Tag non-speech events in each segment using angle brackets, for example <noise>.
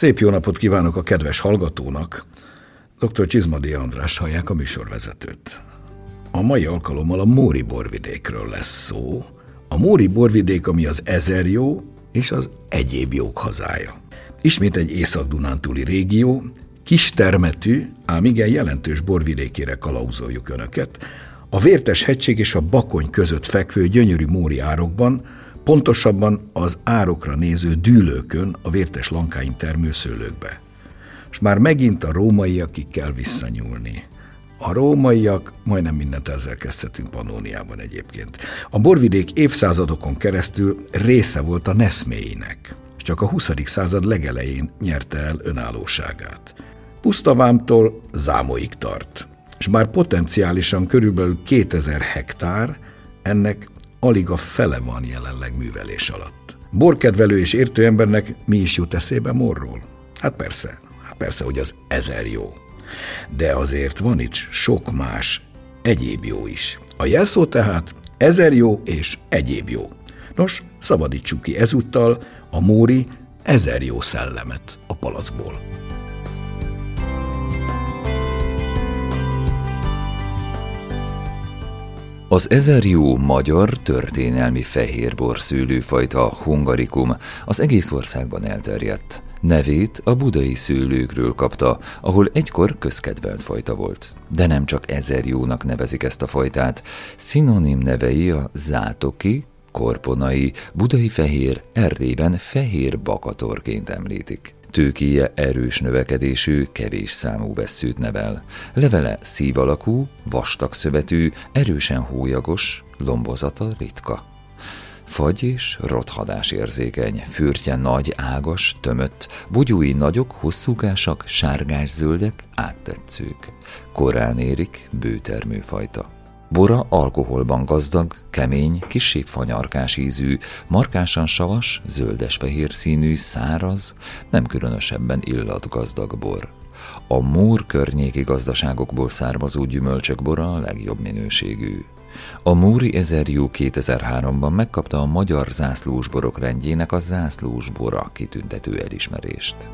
Szép jó napot kívánok a kedves hallgatónak! Dr. Csizmadi András hallják a műsorvezetőt. A mai alkalommal a Móri borvidékről lesz szó. A Móri borvidék, ami az ezer jó és az egyéb jók hazája. Ismét egy észak-dunántúli régió, kis termetű, ám igen jelentős borvidékére kalauzoljuk Önöket, a Vértes hegység és a Bakony között fekvő gyönyörű Móri árokban, pontosabban az árokra néző dűlőkön a Vértes lankáin termő. És már megint a rómaiakig kell visszanyúlni. A rómaiak, majdnem mindent ezzel kezdhetünk Panóniában egyébként. A borvidék évszázadokon keresztül része volt a Neszméinek, és csak a 20. század legelején nyerte el önállóságát. Pusztavámtól Zámoig tart, és bár potenciálisan körülbelül 2000 hektár, ennek alig a fele van jelenleg művelés alatt. Borkedvelő és értő embernek mi is jut eszébe morról? Hát persze, hát persze, hogy az ezer jó. De azért van itt sok más egyéb jó is. A jelszó tehát ezer jó és egyéb jó. Nos, szabadítsuk ki ezúttal a Móri ezer jó szellemet a palacból. Az ezerjó magyar történelmi fehérbor szőlőfajta hungarikum az egész országban elterjedt. Nevét a budai szőlőkről kapta, ahol egykor közkedvelt fajta volt. De nem csak ezerjónak nevezik ezt a fajtát, szinonim nevei a zátoki, korponai, budai fehér, Erdélyben fehér bakatorként említik. Tőkéje erős növekedésű, kevés számú vesszőt nevel. Levele szív alakú, vastag szövetű, erősen hólyagos, lombozata ritka. Fagy és rothadás érzékeny, fürtje nagy, ágas, tömött, bugyúi nagyok, hosszúkásak, sárgás-zöldek, áttetszők. Korán érik, bőtermőfajta. Bora alkoholban gazdag, kemény, kisebb fanyarkás ízű, markánsan savas, zöldes-fehér színű, száraz, nem különösebben illatgazdag bor. A Múr környéki gazdaságokból származó gyümölcsök bora a legjobb minőségű. A Múri Ezerjú 2003-ban megkapta a Magyar Zászlós Borok rendjének a Zászlós Bora kitüntető elismerést.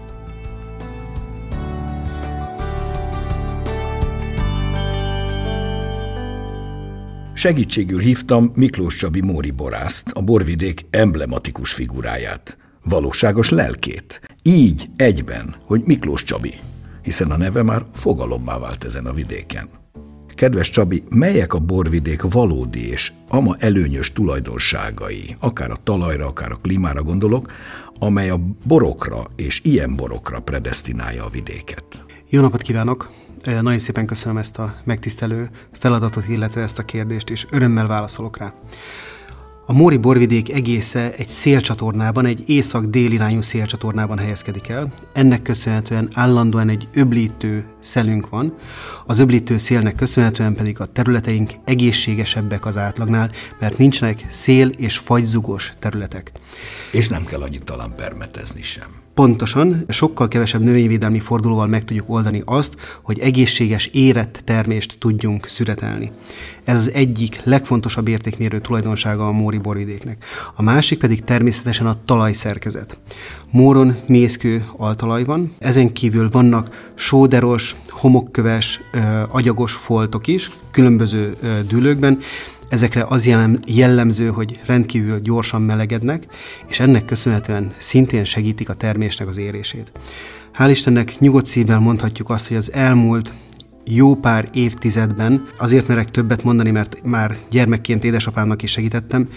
Segítségül hívtam Miklós Csabi Móri borászt, a borvidék emblematikus figuráját, valóságos lelkét. Így egyben, hogy Miklós Csabi, hiszen a neve már fogalommá vált ezen a vidéken. Kedves Csabi, melyek a borvidék valódi és ama előnyös tulajdonságai, akár a talajra, akár a klímára gondolok, amely a borokra és ilyen borokra predestinálja a vidéket? Jó napot kívánok! Nagyon szépen köszönöm ezt a megtisztelő feladatot, illetve ezt a kérdést, és örömmel válaszolok rá. A Móri borvidék egésze egy szélcsatornában, egy észak-dél irányú szélcsatornában helyezkedik el. Ennek köszönhetően állandóan egy öblítő szelünk van, az öblítő szélnek köszönhetően pedig a területeink egészségesebbek az átlagnál, mert nincsenek szél- és fagyzugos területek. És nem kell annyit talán permetezni sem. Pontosan, sokkal kevesebb növényvédelmi fordulóval meg tudjuk oldani azt, hogy egészséges, érett termést tudjunk szüretelni. Ez az egyik legfontosabb értékmérő tulajdonsága a Móri borvidéknek. A másik pedig természetesen a talajszerkezet. Móron mészkő altalaj van, ezen kívül vannak sóderos, homokköves, agyagos foltok is, különböző dűlőkben, Ezekre az jellemző, hogy rendkívül gyorsan melegednek, és ennek köszönhetően szintén segítik a termésnek az érését. Hál' Istennek nyugodt szívvel mondhatjuk azt, hogy az elmúlt jó pár évtizedben, azért merek többet mondani, mert már gyermekként édesapámnak is segítettem,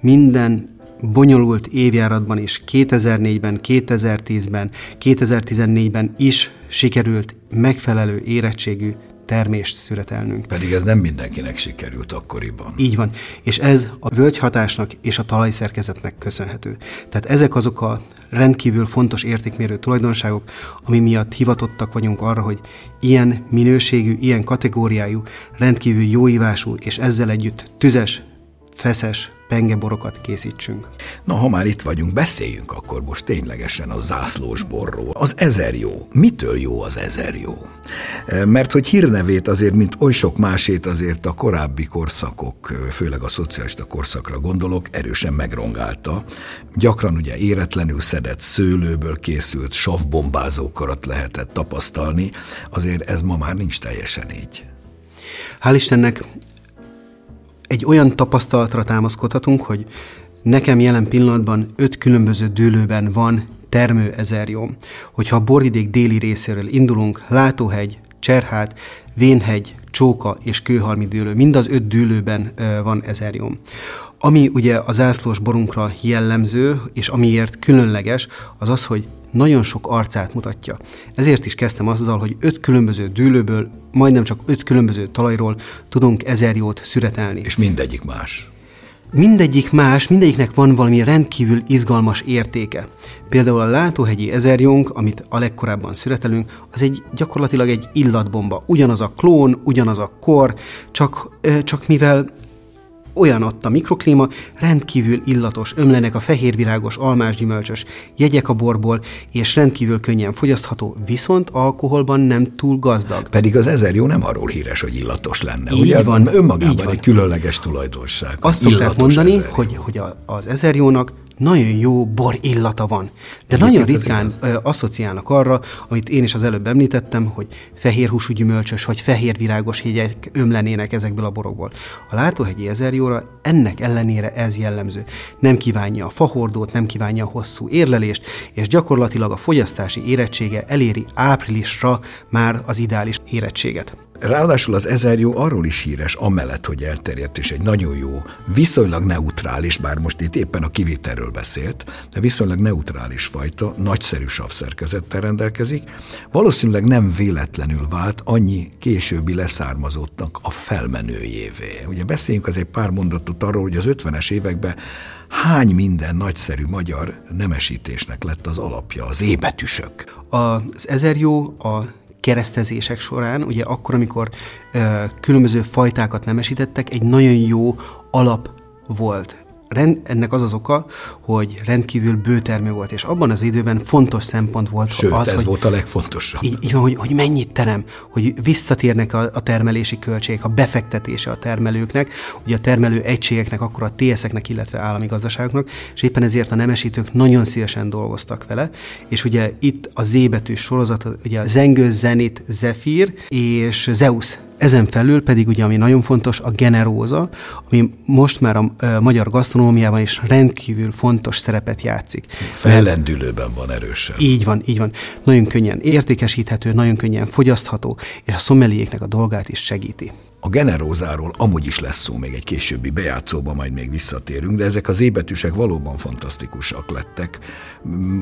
minden bonyolult évjáratban is 2004-ben, 2010-ben, 2014-ben is sikerült megfelelő érettségű termést szüretelnünk. Pedig ez nem mindenkinek sikerült akkoriban. Így van. És ez a völgyhatásnak és a talajszerkezetnek köszönhető. Tehát ezek azok a rendkívül fontos értékmérő tulajdonságok, ami miatt hivatottak vagyunk arra, hogy ilyen minőségű, ilyen kategóriájú, rendkívül jóívású és ezzel együtt tüzes, feszes pengeborokat készítsünk. Na, ha már itt vagyunk, beszéljünk akkor most ténylegesen a zászlós borról. Az ezer jó. Mitől jó az ezer jó? E, mert hogy hírnevét azért, mint oly sok másét azért a korábbi korszakok, főleg a szocialista korszakra gondolok, erősen megrongálta. Gyakran ugye éretlenül szedett szőlőből készült savbombázókarat lehetett tapasztalni, azért ez ma már nincs teljesen így. Hál' Istennek egy olyan tapasztalatra támaszkodhatunk, hogy nekem jelen pillanatban öt különböző dőlőben van termő ezerjóm. Hogyha a borvidék déli részéről indulunk, Látóhegy, Cserhát, Vénhegy, Csóka és Kőhalmi dőlő, mind az öt dőlőben van ezerjóm. Ami ugye az zászlós borunkra jellemző, és amiért különleges, az az, hogy nagyon sok arcát mutatja. Ezért is kezdtem azzal, hogy öt különböző dűlőből, majdnem csak öt különböző talajról tudunk ezer jót szüretelni. És mindegyik más. Mindegyik más, mindegyiknek van valami rendkívül izgalmas értéke. Például a látóhegyi ezerjónk, amit a legkorábban szüretelünk, az egy gyakorlatilag egy illatbomba. Ugyanaz a klón, ugyanaz a kor, csak, csak mivel olyan ott a mikroklíma, rendkívül illatos, ömlenek a fehérvirágos, almásgyümölcsös jegyek a borból, és rendkívül könnyen fogyasztható, viszont alkoholban nem túl gazdag. Pedig az ezer jó nem arról híres, hogy illatos lenne. Így ugye? van, önmagában így van. egy különleges tulajdonság. Azt szokták mondani, hogy, hogy a, az ezer jónak nagyon jó bor illata van. De Egyébként nagyon ritkán asszociálnak arra, amit én is az előbb említettem, hogy fehér húsú gyümölcsös vagy fehér virágos hegyek ömlenének ezekből a borokból. A látóhegyi ezerjóra ennek ellenére ez jellemző. Nem kívánja a fahordót, nem kívánja a hosszú érlelést, és gyakorlatilag a fogyasztási érettsége eléri áprilisra már az ideális érettséget. Ráadásul az ezer jó arról is híres, amellett, hogy elterjedt, és egy nagyon jó, viszonylag neutrális, bár most itt éppen a kivételről beszélt, de viszonylag neutrális fajta, nagyszerű savszerkezettel rendelkezik, valószínűleg nem véletlenül vált annyi későbbi leszármazottnak a felmenőjévé. Ugye beszéljünk az egy pár mondatot arról, hogy az 50-es években hány minden nagyszerű magyar nemesítésnek lett az alapja, az ébetűsök. Az ezer jó a keresztezések során, ugye akkor, amikor különböző fajtákat nemesítettek, egy nagyon jó alap volt rend, ennek az az oka, hogy rendkívül bőtermő volt, és abban az időben fontos szempont volt Sőt, az, ez hogy, volt a legfontosabb. Így, így van, hogy, hogy mennyit terem, hogy visszatérnek a, a termelési költségek, a befektetése a termelőknek, ugye a termelő egységeknek, akkor a TS-eknek, illetve állami gazdaságoknak, és éppen ezért a nemesítők nagyon szívesen dolgoztak vele, és ugye itt a Z betűs sorozat, ugye a Zengő, Zenit, Zephyr és Zeus ezen felül pedig ugye, ami nagyon fontos, a generóza, ami most már a, magyar gasztronómiában is rendkívül fontos szerepet játszik. Fellendülőben van erősen. Így van, így van. Nagyon könnyen értékesíthető, nagyon könnyen fogyasztható, és a szomeliéknek a dolgát is segíti. A generózáról amúgy is lesz szó még egy későbbi bejátszóban, majd még visszatérünk, de ezek az ébetűsek valóban fantasztikusak lettek.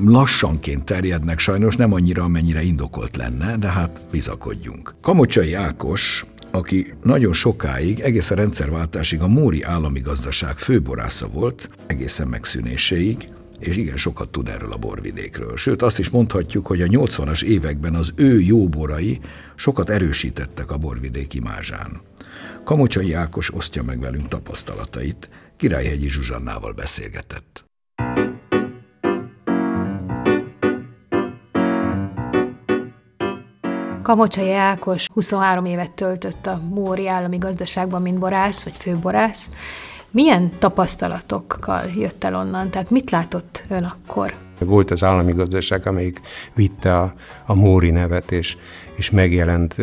Lassanként terjednek sajnos, nem annyira, amennyire indokolt lenne, de hát bizakodjunk. Kamocsai Ákos aki nagyon sokáig, egész a rendszerváltásig a Móri állami gazdaság főborásza volt, egészen megszűnéséig, és igen sokat tud erről a borvidékről. Sőt, azt is mondhatjuk, hogy a 80-as években az ő jó borai sokat erősítettek a borvidék imázsán. Kamocsai Ákos osztja meg velünk tapasztalatait, Királyhegyi Zsuzsannával beszélgetett. Kamocsai Ákos 23 évet töltött a Móri állami gazdaságban, mint borász, vagy főborász, milyen tapasztalatokkal jött el onnan? Tehát mit látott ön akkor? Volt az állami gazdaság, amelyik vitte a, a Móri nevet, és, és megjelent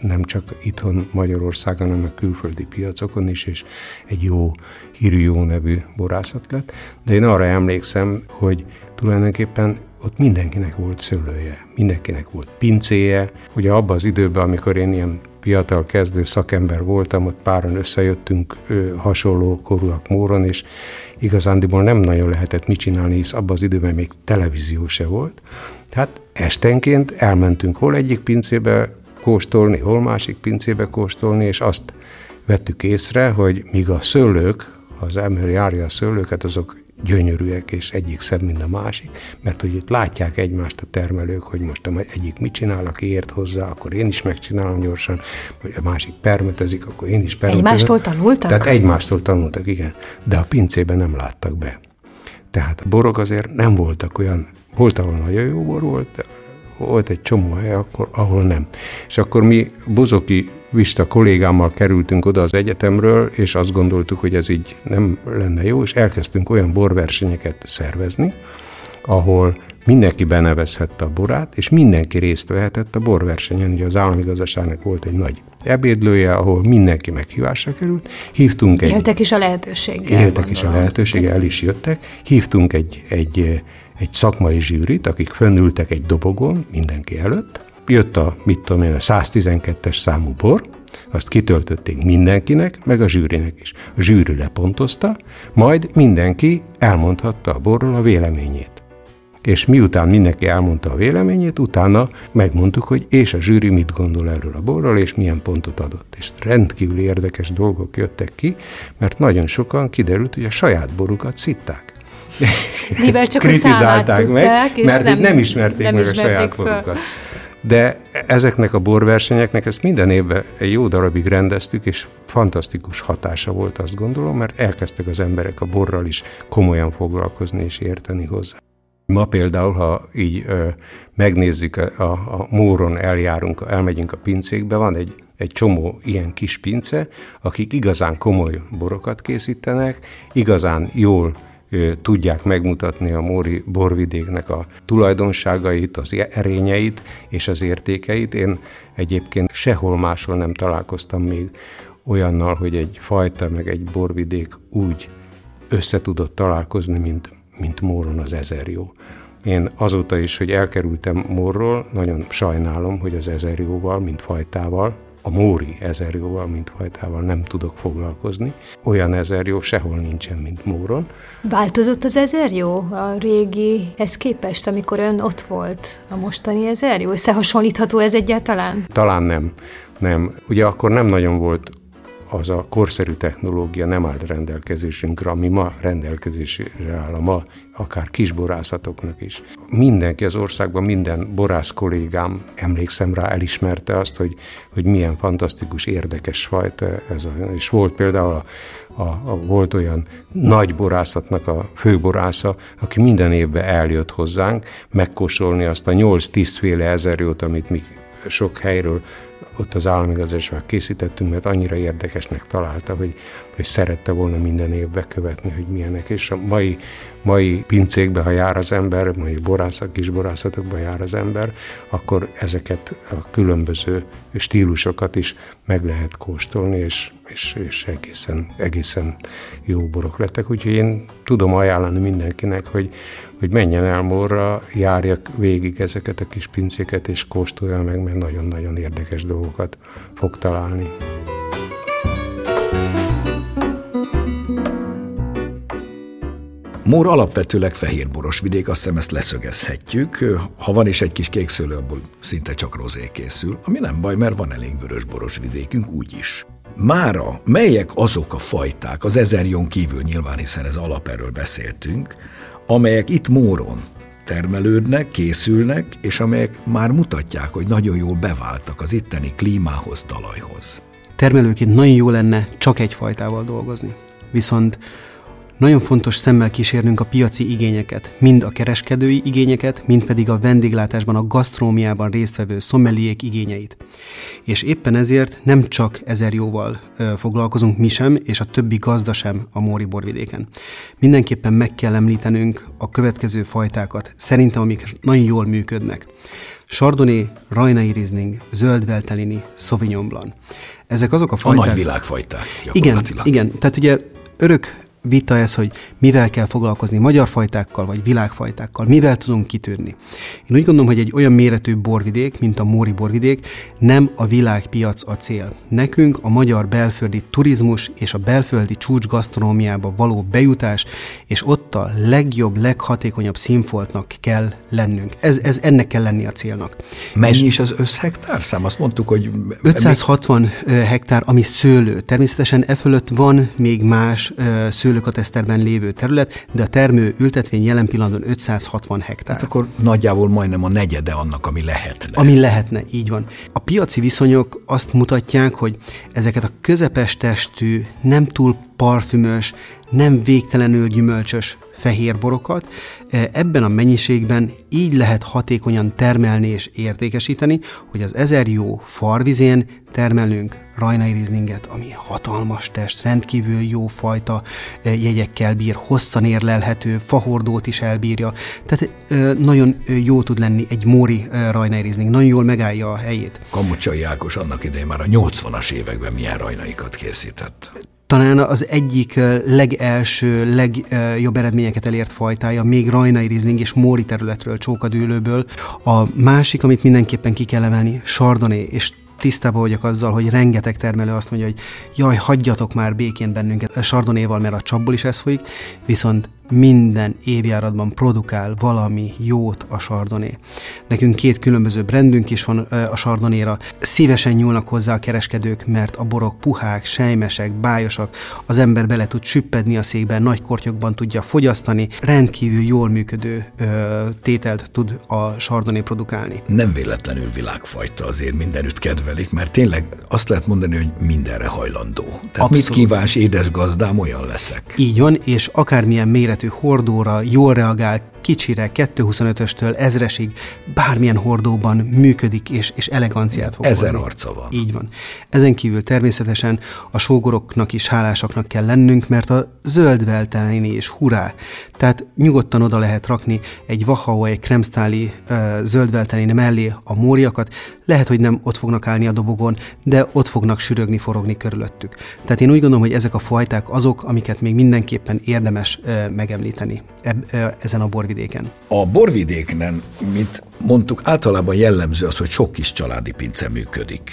nem csak itthon Magyarországon, hanem a külföldi piacokon is, és egy jó hírű, jó nevű borászat lett. De én arra emlékszem, hogy tulajdonképpen ott mindenkinek volt szőlője, mindenkinek volt pincéje. Ugye abban az időben, amikor én ilyen fiatal kezdő szakember voltam, ott páran összejöttünk ö, hasonló korúak móron, és igazándiból nem nagyon lehetett mit csinálni, hisz abban az időben még televízió se volt. Tehát estenként elmentünk hol egyik pincébe kóstolni, hol másik pincébe kóstolni, és azt vettük észre, hogy míg a szőlők, az ember járja a szőlőket, azok gyönyörűek, és egyik szebb, mint a másik, mert hogy itt látják egymást a termelők, hogy most a egyik mit csinál, aki ért hozzá, akkor én is megcsinálom gyorsan, vagy a másik permetezik, akkor én is permetezem. Egymástól tanultak? Tehát egymástól tanultak, igen. De a pincében nem láttak be. Tehát a borok azért nem voltak olyan, volt, ahol nagyon jó bor volt, volt egy csomó hely, akkor, ahol nem. És akkor mi Bozoki Vista kollégámmal kerültünk oda az egyetemről, és azt gondoltuk, hogy ez így nem lenne jó, és elkezdtünk olyan borversenyeket szervezni, ahol mindenki benevezhette a borát, és mindenki részt vehetett a borversenyen. Ugye az állami gazdaságnak volt egy nagy ebédlője, ahol mindenki meghívásra került. Hívtunk egy... Éltek is a lehetőséggel. Éltek is a lehetőséggel, el is jöttek. Hívtunk egy, egy, egy szakmai zsűrit, akik fönnültek egy dobogon mindenki előtt, jött a, mit tudom én, a 112-es számú bor, azt kitöltötték mindenkinek, meg a zsűrinek is. A zsűri lepontozta, majd mindenki elmondhatta a borról a véleményét. És miután mindenki elmondta a véleményét, utána megmondtuk, hogy és a zsűri mit gondol erről a borról, és milyen pontot adott. És rendkívül érdekes dolgok jöttek ki, mert nagyon sokan kiderült, hogy a saját borukat szitták. <laughs> Mivel csak Kritizálták meg, tudták, mert nem, nem ismerték nem meg ismerték a saját föl. borukat. De ezeknek a borversenyeknek ezt minden évben egy jó darabig rendeztük, és fantasztikus hatása volt, azt gondolom, mert elkezdtek az emberek a borral is komolyan foglalkozni és érteni hozzá. Ma például, ha így ö, megnézzük, a, a móron eljárunk, elmegyünk a pincékbe, van egy, egy csomó ilyen kis pince, akik igazán komoly borokat készítenek, igazán jól tudják megmutatni a Móri borvidéknek a tulajdonságait, az erényeit és az értékeit. Én egyébként sehol máshol nem találkoztam még olyannal, hogy egy fajta meg egy borvidék úgy össze tudott találkozni, mint, mint Móron az ezerjó. Én azóta is, hogy elkerültem Mórról, nagyon sajnálom, hogy az ezerjóval, mint fajtával, a Móri ezerjóval, mint fajtával nem tudok foglalkozni. Olyan ezerjó sehol nincsen, mint Móron. Változott az ezerjó a régihez képest, amikor ön ott volt a mostani ezerjó? Összehasonlítható ez egyáltalán? Talán nem. Nem. Ugye akkor nem nagyon volt az a korszerű technológia nem állt rendelkezésünkre, ami ma rendelkezésre áll a ma akár kisborászatoknak is. Mindenki az országban, minden borász kollégám, emlékszem rá, elismerte azt, hogy, hogy milyen fantasztikus, érdekes fajta ez a, és volt például a, a, a, volt olyan nagy borászatnak a főborásza, aki minden évben eljött hozzánk megkósolni azt a 8-10 féle ezerjót, amit mi sok helyről ott az állami gazdaságban készítettünk, mert annyira érdekesnek találta, hogy, hogy szerette volna minden évbe követni, hogy milyenek. És a mai, mai pincékbe, ha jár az ember, mai borászat, kis borászatokba jár az ember, akkor ezeket a különböző stílusokat is meg lehet kóstolni, és, és, és egészen, egészen jó borok lettek. Úgyhogy én tudom ajánlani mindenkinek, hogy, hogy menjen el morra, járjak végig ezeket a kis pincéket, és kóstolja meg, mert nagyon-nagyon érdekes dolgokat fog találni. Mór alapvetőleg fehérboros vidék, azt hiszem ezt leszögezhetjük. Ha van is egy kis kékszőlő, abból szinte csak rozé készül, ami nem baj, mert van elég vörös boros vidékünk úgy is. Mára melyek azok a fajták, az ezerjon kívül nyilván, hiszen ez alap erről beszéltünk, amelyek itt Móron termelődnek, készülnek, és amelyek már mutatják, hogy nagyon jól beváltak az itteni klímához, talajhoz. Termelőként nagyon jó lenne csak egy fajtával dolgozni. Viszont nagyon fontos szemmel kísérnünk a piaci igényeket, mind a kereskedői igényeket, mind pedig a vendéglátásban, a gasztrómiában résztvevő szomeliék igényeit. És éppen ezért nem csak ezer jóval ö, foglalkozunk mi sem, és a többi gazda sem a Móri borvidéken. Mindenképpen meg kell említenünk a következő fajtákat, szerintem amik nagyon jól működnek. Chardonnay, Rajnai Riesling, Zöld Veltelini, Sauvignon Blanc. Ezek azok a fajták... A nagy világfajták, Igen, igen. Tehát ugye örök vita ez, hogy mivel kell foglalkozni magyar fajtákkal, vagy világfajtákkal, mivel tudunk kitűrni. Én úgy gondolom, hogy egy olyan méretű borvidék, mint a Móri borvidék, nem a világpiac a cél. Nekünk a magyar belföldi turizmus és a belföldi csúcs gasztronómiába való bejutás, és ott a legjobb, leghatékonyabb színfoltnak kell lennünk. Ez, ez ennek kell lenni a célnak. Mennyi is az összhektárszám? Azt mondtuk, hogy... 560 hektár, ami szőlő. Természetesen e fölött van még más szőlő, szőlőkateszterben lévő terület, de a termő ültetvény jelen pillanatban 560 hektár. Hát akkor nagyjából majdnem a negyede annak, ami lehetne. Ami lehetne, így van. A piaci viszonyok azt mutatják, hogy ezeket a közepes testű, nem túl parfümös, nem végtelenül gyümölcsös fehér borokat. E, ebben a mennyiségben így lehet hatékonyan termelni és értékesíteni, hogy az ezer jó farvizén termelünk rajnai rizlinget, ami hatalmas test, rendkívül jó fajta e, jegyekkel bír, hosszan érlelhető, fahordót is elbírja, tehát e, nagyon jó tud lenni egy móri rajnai rizling, nagyon jól megállja a helyét. Kamocsai Ákos annak idején már a 80-as években milyen rajnaikat készített talán az egyik legelső, legjobb eredményeket elért fajtája, még rajnai rizling és móri területről, csókadőlőből. A másik, amit mindenképpen ki kell emelni, sardoné, és tisztában vagyok azzal, hogy rengeteg termelő azt mondja, hogy jaj, hagyjatok már békén bennünket a sardonéval, mert a csapból is ez folyik, viszont minden évjáratban produkál valami jót a sardoné. Nekünk két különböző brandünk is van a sardonéra. Szívesen nyúlnak hozzá a kereskedők, mert a borok puhák, sejmesek, bájosak, az ember bele tud süppedni a székben, nagy kortyokban tudja fogyasztani, rendkívül jól működő ö, tételt tud a sardoné produkálni. Nem véletlenül világfajta, azért mindenütt kedvelik, mert tényleg azt lehet mondani, hogy mindenre hajlandó. Tehát Abszolút. mit kívás édes gazdám, olyan leszek. Így van, és akármilyen méret hordóra jól reagál, kicsire, 225-östől ezresig bármilyen hordóban működik és, és eleganciát fog Ezer arca van. Így van. Ezen kívül természetesen a sógoroknak is hálásaknak kell lennünk, mert a zöld veltelini és hurá. Tehát nyugodtan oda lehet rakni egy Wachau, egy kremstáli uh, zöld mellé a móriakat. Lehet, hogy nem ott fognak állni a dobogon, de ott fognak sürögni, forogni körülöttük. Tehát én úgy gondolom, hogy ezek a fajták azok, amiket még mindenképpen érdemes uh, megemlíteni eb, uh, ezen a borvidéken borvidéken? A borvidéken, mint mondtuk, általában jellemző az, hogy sok kis családi pince működik.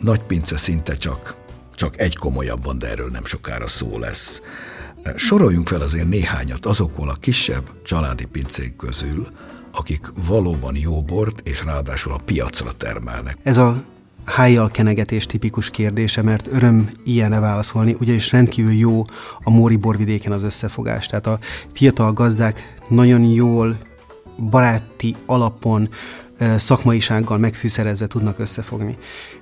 Nagy pince szinte csak, csak egy komolyabb van, de erről nem sokára szó lesz. Soroljunk fel azért néhányat azokból a kisebb családi pincék közül, akik valóban jó bort és ráadásul a piacra termelnek. Ez a hájjal kenegetés tipikus kérdése, mert öröm ilyenre válaszolni, ugyanis rendkívül jó a Móri borvidéken az összefogás. Tehát a fiatal gazdák nagyon jól, baráti alapon, szakmaisággal megfűszerezve tudnak összefogni.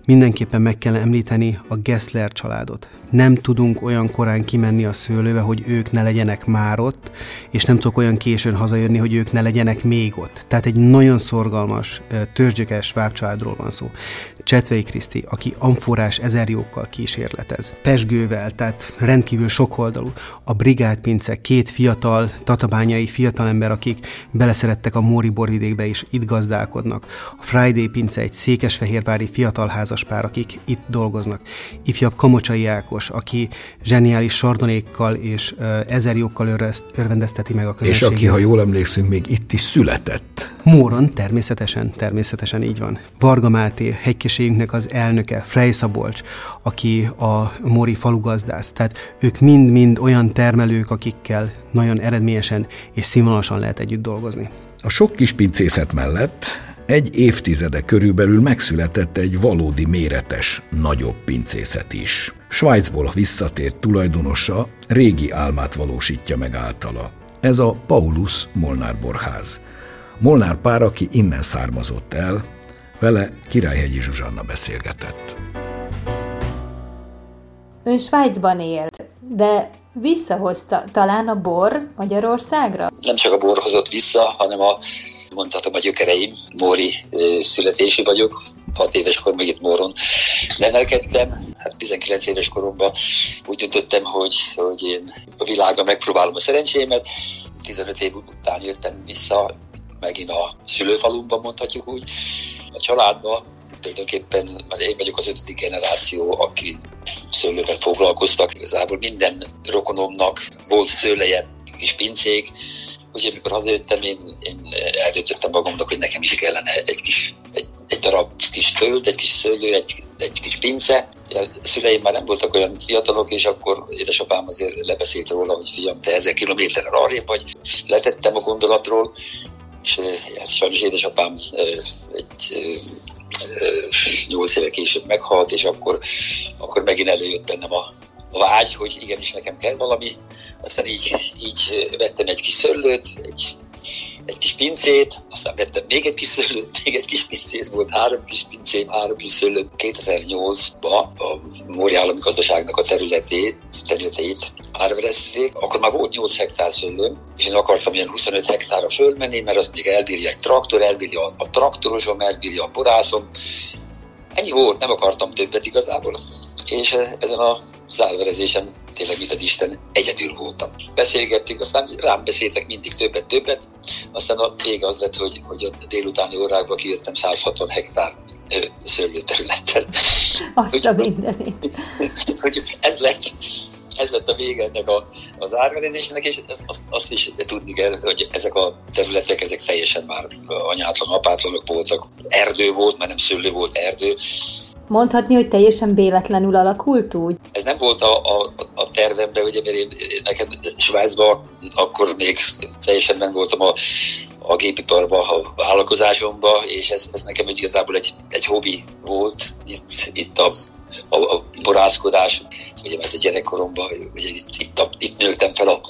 Mindenképpen meg kell említeni a Gessler családot. Nem tudunk olyan korán kimenni a szőlőbe, hogy ők ne legyenek már ott, és nem tudok olyan későn hazajönni, hogy ők ne legyenek még ott. Tehát egy nagyon szorgalmas, törzsgyökes családról van szó. Csetvei Kriszti, aki amforás ezerjókkal kísérletez, pesgővel, tehát rendkívül sokoldalú. A Brigád Pince, két fiatal, tatabányai fiatalember, akik beleszerettek a Móri borvidékbe és itt gazdálkodnak. A Friday Pince egy székesfehérvári fiatal házaspár, akik itt dolgoznak. Ifjabb Kamocsai Ákos, aki zseniális sardonékkal és ezerjókkal örvendezteti meg a közönséget. És aki, ha jól emlékszünk, még itt is született. Móron, természetesen, természetesen így van. Varga Máté, hegykészségünknek az elnöke, Frey Szabolcs, aki a Móri falugazdász. Tehát ők mind-mind olyan termelők, akikkel nagyon eredményesen és színvonalasan lehet együtt dolgozni. A sok kis pincészet mellett egy évtizede körülbelül megszületett egy valódi méretes, nagyobb pincészet is. Svájcból visszatért tulajdonosa régi álmát valósítja meg általa. Ez a Paulus Molnár Borház. Molnár pár, aki innen származott el, vele Királyhegyi Zsuzsanna beszélgetett. Ön Svájcban él, de visszahozta talán a bor Magyarországra? Nem csak a bor hozott vissza, hanem a mondhatom a gyökereim, Móri születési vagyok, 6 éves korom itt Móron nevelkedtem. Hát 19 éves koromban úgy döntöttem, hogy, hogy én a világban megpróbálom a szerencsémet. 15 év után jöttem vissza megint a szülőfalumban, mondhatjuk úgy, a családba. Tulajdonképpen én vagyok az ötödik generáció, aki szőlővel foglalkoztak. Igazából minden rokonomnak volt szőleje, kis pincék, Úgyhogy amikor hazajöttem, én, én eldöntöttem magamnak, hogy nekem is kellene egy kis, egy, egy darab kis föld, egy kis szőlő, egy, egy kis pince. A szüleim már nem voltak olyan fiatalok, és akkor édesapám azért lebeszélt róla, hogy fiam, te ezer kilométerre arrébb vagy. Letettem a gondolatról, és hát sajnos édesapám egy nyolc éve később meghalt, és akkor, akkor megint előjött bennem a, vágy, hogy igenis nekem kell valami. Aztán így, így vettem egy kis szöllőt, egy egy kis pincét, aztán vettem még egy kis szőlőt, még egy kis pincét, volt három kis pincém, három kis szőlő. 2008-ban a Móri állami gazdaságnak a területét, területeit árverezték, akkor már volt 8 hektár szőlőm, és én akartam ilyen 25 hektára fölmenni, mert azt még elbírja egy traktor, elbírja a traktorosom, elbírja a borászom. Ennyi volt, nem akartam többet igazából. És ezen a zárverezésen tényleg, mint a Isten, egyedül voltam. Beszélgettünk, aztán rám beszéltek mindig többet-többet, aztán a vége az lett, hogy, hogy a délutáni órákban kijöttem 160 hektár szőlőterülettel. <laughs> Azt a mindenit. Hogy ez lett, ez lett a vége ennek a, az árverezésnek, és azt, azt, azt is tudni kell, hogy ezek a területek, ezek teljesen már anyátlan, apátlanok voltak. Erdő volt, mert nem szőlő volt, erdő, Mondhatni, hogy teljesen véletlenül alakult úgy? Ez nem volt a, a, a tervemben, ugye, mert én, nekem Svájcban akkor még teljesen nem voltam a, a gépiparban, a vállalkozásomban, és ez, ez nekem egy, igazából egy, egy hobbi volt itt, itt a, a, a borászkodás, ugye, mert a gyerekkoromban, ugye itt, itt, a, itt nőttem fel a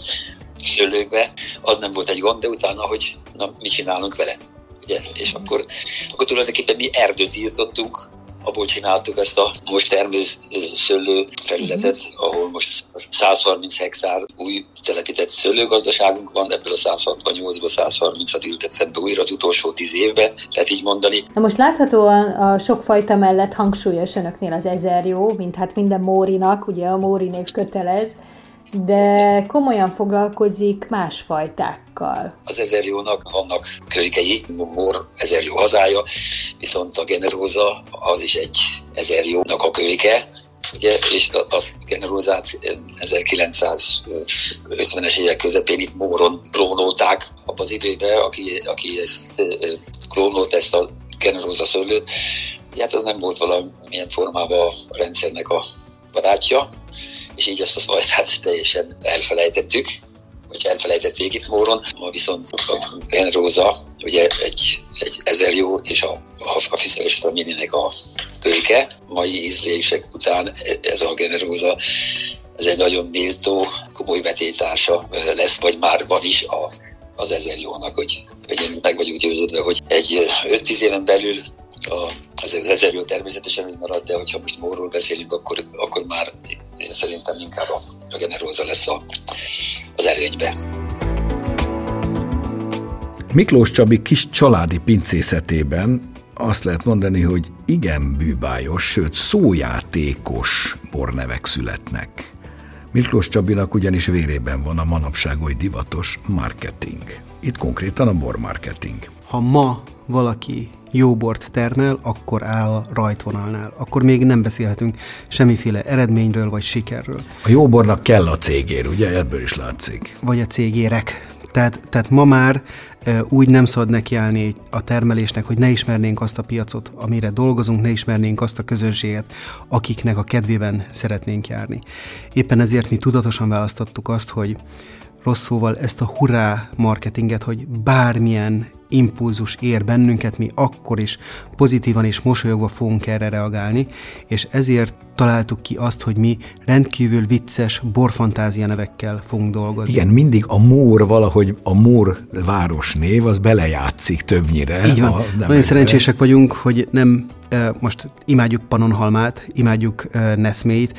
szőlőkbe, az nem volt egy gond, de utána, hogy na, mit csinálunk vele? Ugye? És akkor, akkor tulajdonképpen mi erdőt írtottunk, abból csináltuk ezt a most termőszőlő felületet, uh-huh. ahol most 130 hektár új telepített szőlőgazdaságunk van, ebből a 168-ból 130-at ültetszett be újra az utolsó 10 évben, lehet így mondani. Na most láthatóan a sokfajta mellett hangsúlyos önöknél az ezer jó, mint hát minden Mórinak, ugye a Móri név kötelez, de komolyan foglalkozik más fajtákkal. Az ezerjónak vannak kölykei, Mor ezerjó hazája, viszont a generóza az is egy ezerjónak a kölyke, ugye, és azt generózát 1950-es évek közepén itt Móron klónolták abban az időben, aki, aki ezt klónolt ezt a generóza szőlőt. Hát az nem volt valamilyen formában a rendszernek a barátja, és így ezt a fajtát teljesen elfelejtettük, vagy elfelejtették itt Móron. Ma viszont a Genróza, ugye egy, egy ezer jó, és a, a, a Fiszeles Familinek a kölyke. Mai ízlések után ez a Generóza ez egy nagyon méltó, komoly vetétársa lesz, vagy már van is a, az ezer jónak, hogy, hogy én meg vagyok győződve, hogy egy 5-10 éven belül a, az, az ezer jó természetesen úgy marad, de hogyha most móról beszélünk, akkor, akkor már én szerintem inkább a, a generóza lesz a, az előnybe. Miklós Csabi kis családi pincészetében azt lehet mondani, hogy igen bűbájos, sőt szójátékos bornevek születnek. Miklós Csabinak ugyanis vérében van a manapság oly divatos marketing. Itt konkrétan a bormarketing. Ha ma valaki jó bort termel, akkor áll a rajtvonalnál. Akkor még nem beszélhetünk semmiféle eredményről vagy sikerről. A jó bornak kell a cégér, ugye? Ebből is látszik. Vagy a cégérek. Tehát, tehát ma már úgy nem szabad nekiállni a termelésnek, hogy ne ismernénk azt a piacot, amire dolgozunk, ne ismernénk azt a közönséget, akiknek a kedvében szeretnénk járni. Éppen ezért mi tudatosan választottuk azt, hogy rossz szóval ezt a hurrá marketinget, hogy bármilyen impulzus ér bennünket, mi akkor is pozitívan és mosolyogva fogunk erre reagálni, és ezért találtuk ki azt, hogy mi rendkívül vicces borfantázia nevekkel fogunk dolgozni. Igen, mindig a Mór valahogy a Mór város név, az belejátszik többnyire. Így van. Nagyon szerencsések vagyunk, hogy nem most imádjuk Panonhalmát, imádjuk Neszmét,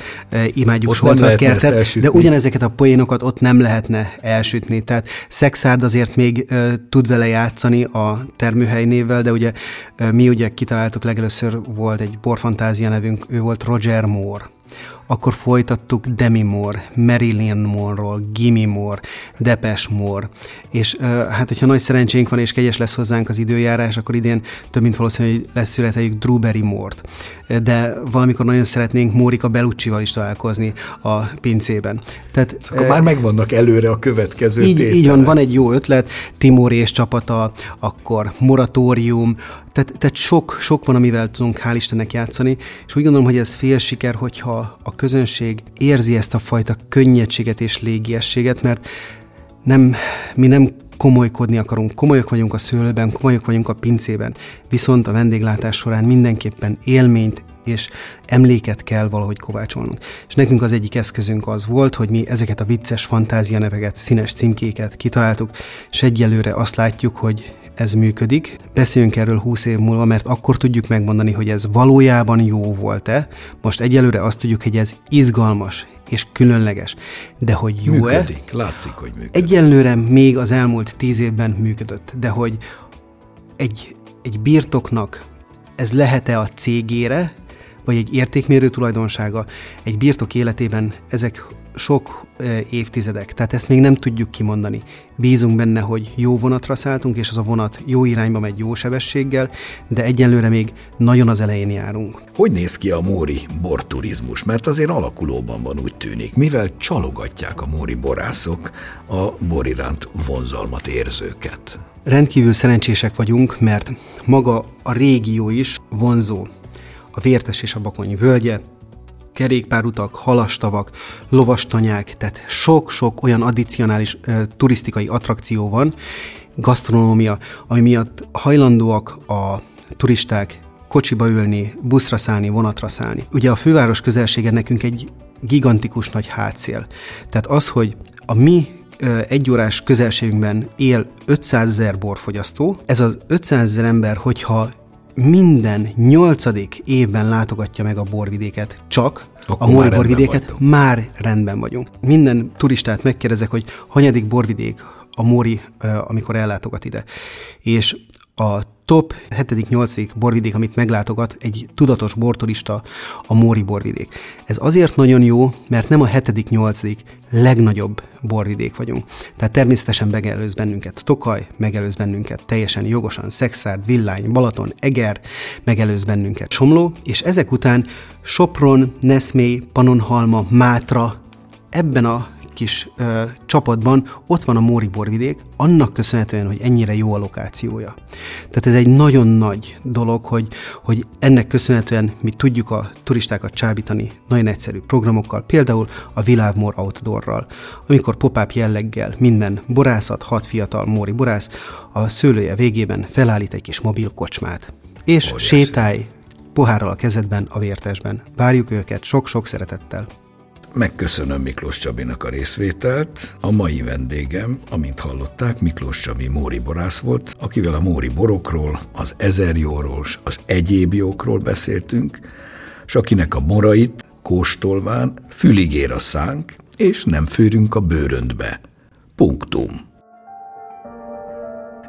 imádjuk Soltvetkertet, de ugyanezeket a poénokat ott nem lehetne elsütni. Tehát Szexárd azért még tud vele játszani a termőhely névvel, de ugye mi ugye kitaláltuk legelőször volt egy borfantázia nevünk, ő volt Roger Moore akkor folytattuk Demi Moore, Marilyn Monroe, Gimme Moore, Depes Moore, és hát hogyha nagy szerencsénk van és kegyes lesz hozzánk az időjárás, akkor idén több mint valószínű, hogy lesz születeljük Drewberry Moore-t. De valamikor nagyon szeretnénk Mórika Belucci-val is találkozni a pincében. Tehát, akkor e, már megvannak előre a következő így, így van, van egy jó ötlet, Timor és csapata, akkor moratórium, tehát, tehát sok, sok van, amivel tudunk hál' Istennek játszani, és úgy gondolom, hogy ez fél siker, hogyha a közönség érzi ezt a fajta könnyedséget és légiességet, mert nem, mi nem komolykodni akarunk, komolyak vagyunk a szőlőben, komolyak vagyunk a pincében, viszont a vendéglátás során mindenképpen élményt és emléket kell valahogy kovácsolnunk. És nekünk az egyik eszközünk az volt, hogy mi ezeket a vicces fantázia neveket, színes címkéket kitaláltuk, és egyelőre azt látjuk, hogy ez működik. Beszéljünk erről 20 év múlva, mert akkor tudjuk megmondani, hogy ez valójában jó volt-e. Most egyelőre azt tudjuk, hogy ez izgalmas és különleges. De hogy jó-e? Működik, látszik, hogy működik. Egyelőre még az elmúlt tíz évben működött, de hogy egy, egy birtoknak ez lehet-e a cégére, vagy egy értékmérő tulajdonsága, egy birtok életében ezek sok évtizedek, tehát ezt még nem tudjuk kimondani. Bízunk benne, hogy jó vonatra szálltunk, és az a vonat jó irányba megy jó sebességgel, de egyelőre még nagyon az elején járunk. Hogy néz ki a móri borturizmus? Mert azért alakulóban van úgy tűnik, mivel csalogatják a móri borászok a bor iránt vonzalmat érzőket. Rendkívül szerencsések vagyunk, mert maga a régió is vonzó. A Vértes és a Bakony völgye, kerékpárutak, halastavak, lovastanyák, tehát sok-sok olyan addicionális e, turisztikai attrakció van, gasztronómia, ami miatt hajlandóak a turisták kocsiba ülni, buszra szállni, vonatra szállni. Ugye a főváros közelsége nekünk egy gigantikus nagy hátszél. Tehát az, hogy a mi egyórás közelségünkben él 500 ezer borfogyasztó, ez az 500 ezer ember, hogyha minden nyolcadik évben látogatja meg a borvidéket, csak Akkor a Mori borvidéket, már rendben vagyunk. Minden turistát megkérdezek, hogy hanyadik borvidék a Mori, amikor ellátogat ide. És a top 7.-8. borvidék, amit meglátogat egy tudatos borturista, a Móri borvidék. Ez azért nagyon jó, mert nem a 7.-8. legnagyobb borvidék vagyunk. Tehát természetesen megelőz bennünket Tokaj, megelőz bennünket teljesen jogosan Szexárd, Villány, Balaton, Eger, megelőz bennünket Somló, és ezek után Sopron, Neszmély, Panonhalma, Mátra, ebben a kis ö, csapatban ott van a Móri borvidék, annak köszönhetően, hogy ennyire jó a lokációja. Tehát ez egy nagyon nagy dolog, hogy, hogy ennek köszönhetően mi tudjuk a turistákat csábítani nagyon egyszerű programokkal, például a Világmor Outdoorral, amikor pop jelleggel minden borászat, hat fiatal móri borász a szőlője végében felállít egy kis mobil kocsmát. És Óriási. sétálj pohárral a kezedben, a vértesben. Várjuk őket sok-sok szeretettel. Megköszönöm Miklós Csabinak a részvételt. A mai vendégem, amint hallották, Miklós Csabi Móri borász volt, akivel a Móri borokról, az ezerjóról, az egyéb jókról beszéltünk, és akinek a morait kóstolván fülig ér a szánk, és nem főrünk a bőröntbe. Punktum.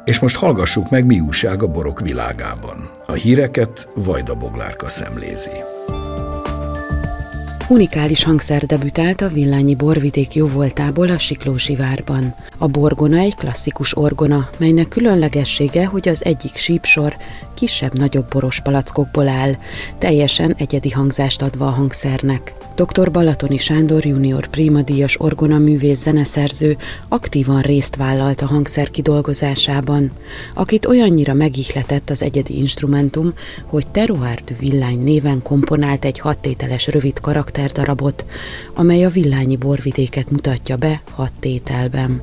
És most hallgassuk meg, mi újság a borok világában. A híreket Vajda Boglárka szemlézi. Unikális hangszer debütált a Villányi borvidék jóvoltából a Siklósi várban. A borgona egy klasszikus orgona, melynek különlegessége, hogy az egyik sípsor kisebb-nagyobb boros palackokból áll, teljesen egyedi hangzást adva a hangszernek. Dr. Balatoni Sándor junior primadíjas orgona művész zeneszerző aktívan részt vállalt a hangszer kidolgozásában, akit olyannyira megihletett az egyedi instrumentum, hogy Teruártű Villány néven komponált egy hattételes rövid karakterdarabot, amely a villányi borvidéket mutatja be hat tételben.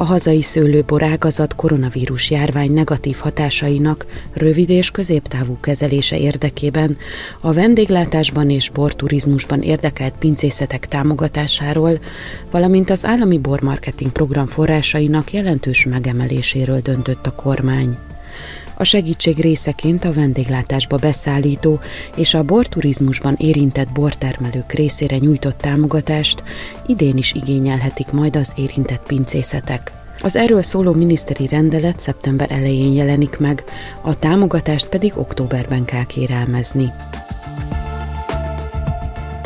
A hazai szőlőbor ágazat koronavírus járvány negatív hatásainak rövid és középtávú kezelése érdekében a vendéglátásban és borturizmusban érdekelt pincészetek támogatásáról, valamint az állami bormarketing program forrásainak jelentős megemeléséről döntött a kormány. A segítség részeként a vendéglátásba beszállító és a borturizmusban érintett bortermelők részére nyújtott támogatást idén is igényelhetik majd az érintett pincészetek. Az erről szóló miniszteri rendelet szeptember elején jelenik meg, a támogatást pedig októberben kell kérelmezni.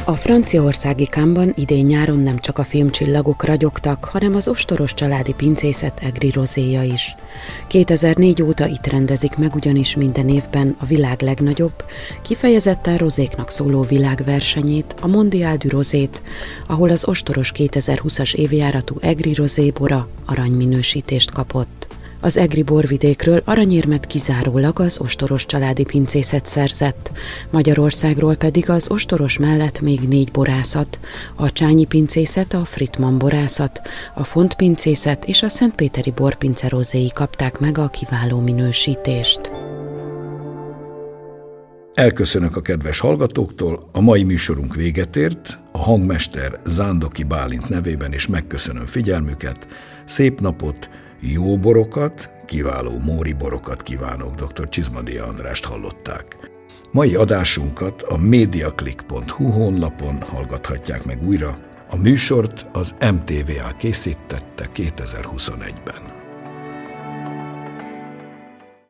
A franciaországi kámban idén nyáron nem csak a filmcsillagok ragyogtak, hanem az ostoros családi pincészet Egri rozéja is. 2004 óta itt rendezik meg ugyanis minden évben a világ legnagyobb, kifejezetten rozéknak szóló világversenyét, a Mondial du Rozét, ahol az ostoros 2020-as évjáratú Egri rozébora aranyminősítést kapott. Az Egri borvidékről aranyérmet kizárólag az ostoros családi pincészet szerzett, Magyarországról pedig az ostoros mellett még négy borászat, a Csányi pincészet, a Fritman borászat, a Font pincészet és a Szentpéteri borpincerozéi kapták meg a kiváló minősítést. Elköszönök a kedves hallgatóktól, a mai műsorunk véget ért, a hangmester Zándoki Bálint nevében is megköszönöm figyelmüket, szép napot, jó borokat, kiváló móri borokat kívánok, dr. Csizmadia Andrást hallották. Mai adásunkat a mediaclick.hu honlapon hallgathatják meg újra. A műsort az MTVA készítette 2021-ben.